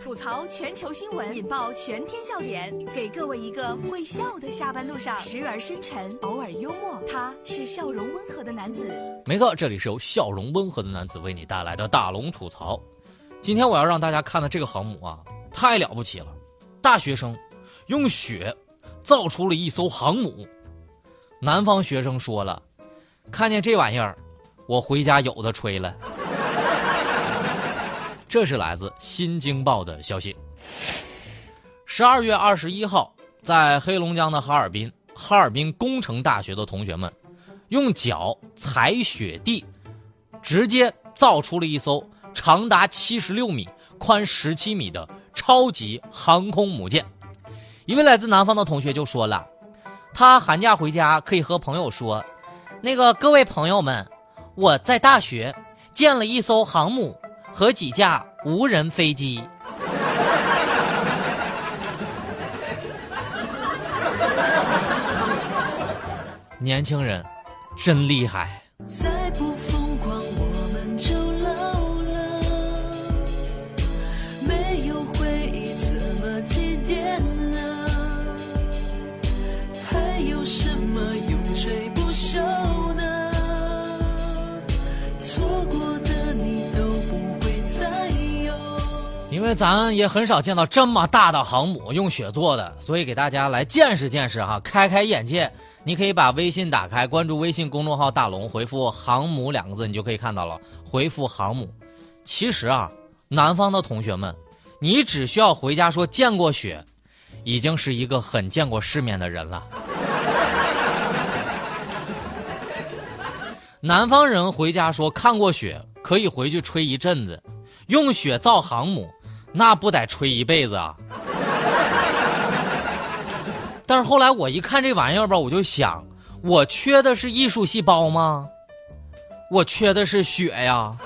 吐槽全球新闻，引爆全天笑点，给各位一个会笑的下班路上，时而深沉，偶尔幽默。他是笑容温和的男子。没错，这里是由笑容温和的男子为你带来的大龙吐槽。今天我要让大家看的这个航母啊，太了不起了！大学生用雪造出了一艘航母。南方学生说了，看见这玩意儿，我回家有的吹了。这是来自《新京报》的消息。十二月二十一号，在黑龙江的哈尔滨，哈尔滨工程大学的同学们用脚踩雪地，直接造出了一艘长达七十六米、宽十七米的超级航空母舰。一位来自南方的同学就说了，他寒假回家可以和朋友说：“那个各位朋友们，我在大学建了一艘航母。”和几架无人飞机。年轻人，真厉害。咱也很少见到这么大的航母用雪做的，所以给大家来见识见识哈，开开眼界。你可以把微信打开，关注微信公众号“大龙”，回复“航母”两个字，你就可以看到了。回复“航母”，其实啊，南方的同学们，你只需要回家说见过雪，已经是一个很见过世面的人了。南方人回家说看过雪，可以回去吹一阵子，用雪造航母。那不得吹一辈子啊！但是后来我一看这玩意儿吧，我就想，我缺的是艺术细胞吗？我缺的是血呀！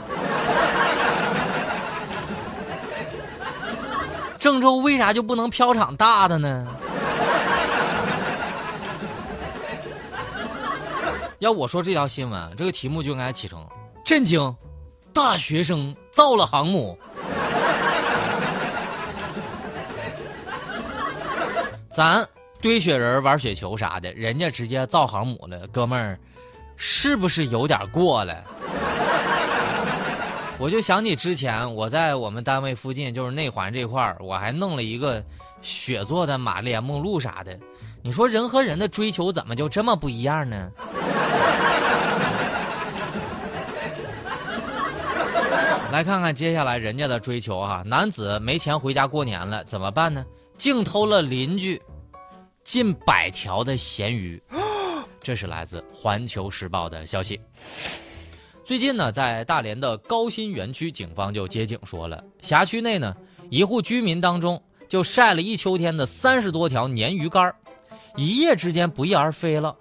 郑州为啥就不能飘场大的呢？要我说这条新闻，这个题目就应该起成“震惊，大学生造了航母”。咱堆雪人、玩雪球啥的，人家直接造航母了，哥们儿，是不是有点过了？我就想起之前我在我们单位附近，就是内环这块儿，我还弄了一个雪做的玛丽莲梦露啥的。你说人和人的追求怎么就这么不一样呢？来看看接下来人家的追求啊！男子没钱回家过年了，怎么办呢？竟偷了邻居近百条的咸鱼，这是来自《环球时报》的消息。最近呢，在大连的高新园区，警方就接警说了，辖区内呢一户居民当中就晒了一秋天的三十多条鲶鱼干一夜之间不翼而飞了。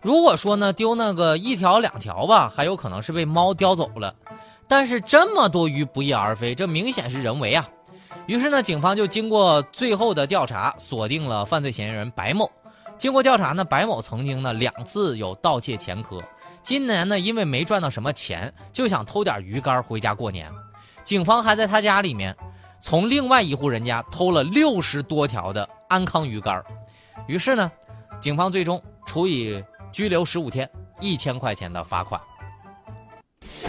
如果说呢丢那个一条两条吧，还有可能是被猫叼走了，但是这么多鱼不翼而飞，这明显是人为啊。于是呢，警方就经过最后的调查，锁定了犯罪嫌疑人白某。经过调查呢，白某曾经呢两次有盗窃前科。今年呢，因为没赚到什么钱，就想偷点鱼竿回家过年。警方还在他家里面，从另外一户人家偷了六十多条的安康鱼竿。于是呢，警方最终处以拘留十五天、一千块钱的罚款。小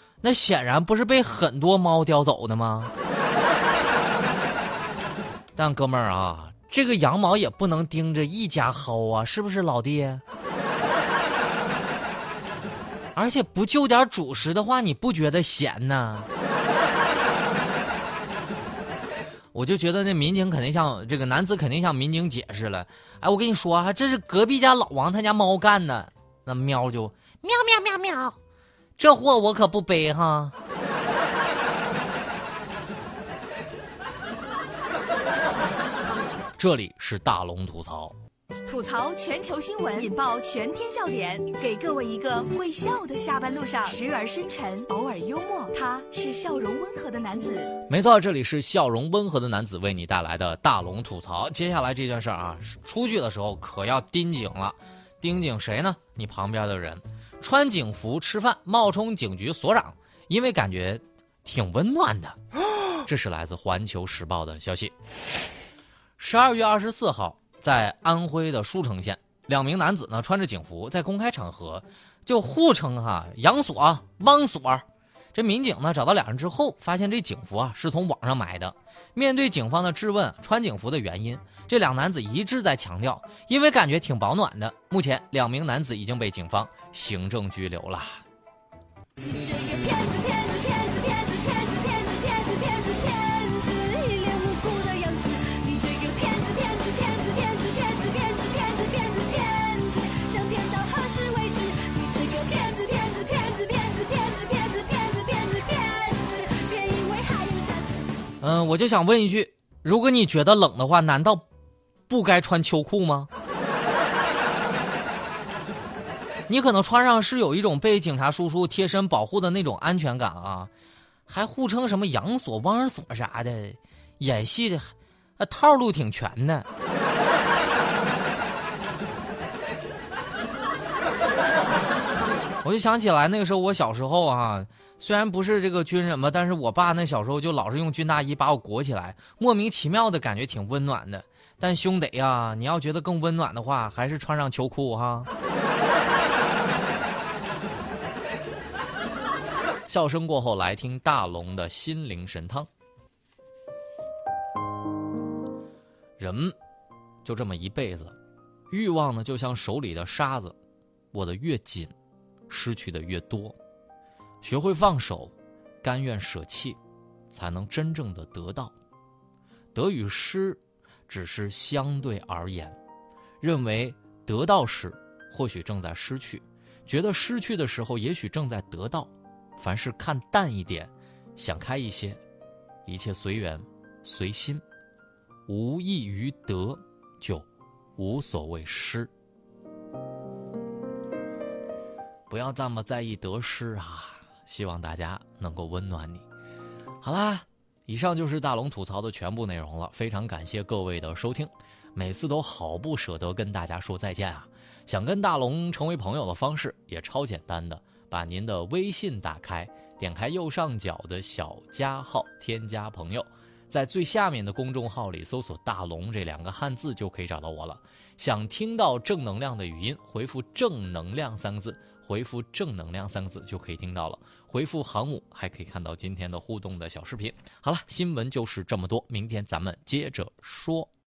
那显然不是被很多猫叼走的吗？但哥们儿啊，这个羊毛也不能盯着一家薅啊，是不是老弟？而且不就点主食的话，你不觉得咸呢？我就觉得那民警肯定向这个男子肯定向民警解释了。哎，我跟你说啊，这是隔壁家老王他家猫干的。那喵就喵喵喵喵，这货我可不背哈。这里是大龙吐槽。吐槽全球新闻引爆全天笑点给各位一个会笑的下班路上。时而深沉偶尔幽默。他是笑容温和的男子。没错这里是笑容温和的男子为你带来的大龙吐槽。接下来这件事儿啊出去的时候可要盯紧了。盯紧谁呢？你旁边的人。穿警服吃饭，冒充警局所长，因为感觉挺温暖的。这是来自《环球时报》的消息。十二月二十四号。在安徽的舒城县，两名男子呢穿着警服在公开场合就互称哈杨锁、汪锁。这民警呢找到两人之后，发现这警服啊是从网上买的。面对警方的质问，穿警服的原因，这两男子一致在强调，因为感觉挺保暖的。目前，两名男子已经被警方行政拘留了。嗯，我就想问一句：如果你觉得冷的话，难道不该穿秋裤吗？你可能穿上是有一种被警察叔叔贴身保护的那种安全感啊，还互称什么杨锁、汪锁啥的，演戏的，套路挺全的。我就想起来那个时候，我小时候啊。虽然不是这个军人吧，但是我爸那小时候就老是用军大衣把我裹起来，莫名其妙的感觉挺温暖的。但兄弟呀，你要觉得更温暖的话，还是穿上秋裤哈。笑声过后，来听大龙的心灵神汤。人就这么一辈子，欲望呢就像手里的沙子，握得越紧，失去的越多。学会放手，甘愿舍弃，才能真正的得到。得与失，只是相对而言。认为得到时，或许正在失去；觉得失去的时候，也许正在得到。凡事看淡一点，想开一些，一切随缘，随心。无异于得，就无所谓失。不要这么在意得失啊！希望大家能够温暖你。好啦，以上就是大龙吐槽的全部内容了。非常感谢各位的收听，每次都好不舍得跟大家说再见啊！想跟大龙成为朋友的方式也超简单的，把您的微信打开，点开右上角的小加号，添加朋友，在最下面的公众号里搜索“大龙”这两个汉字就可以找到我了。想听到正能量的语音，回复“正能量”三个字。回复“正能量”三个字就可以听到了。回复“航母”还可以看到今天的互动的小视频。好了，新闻就是这么多，明天咱们接着说。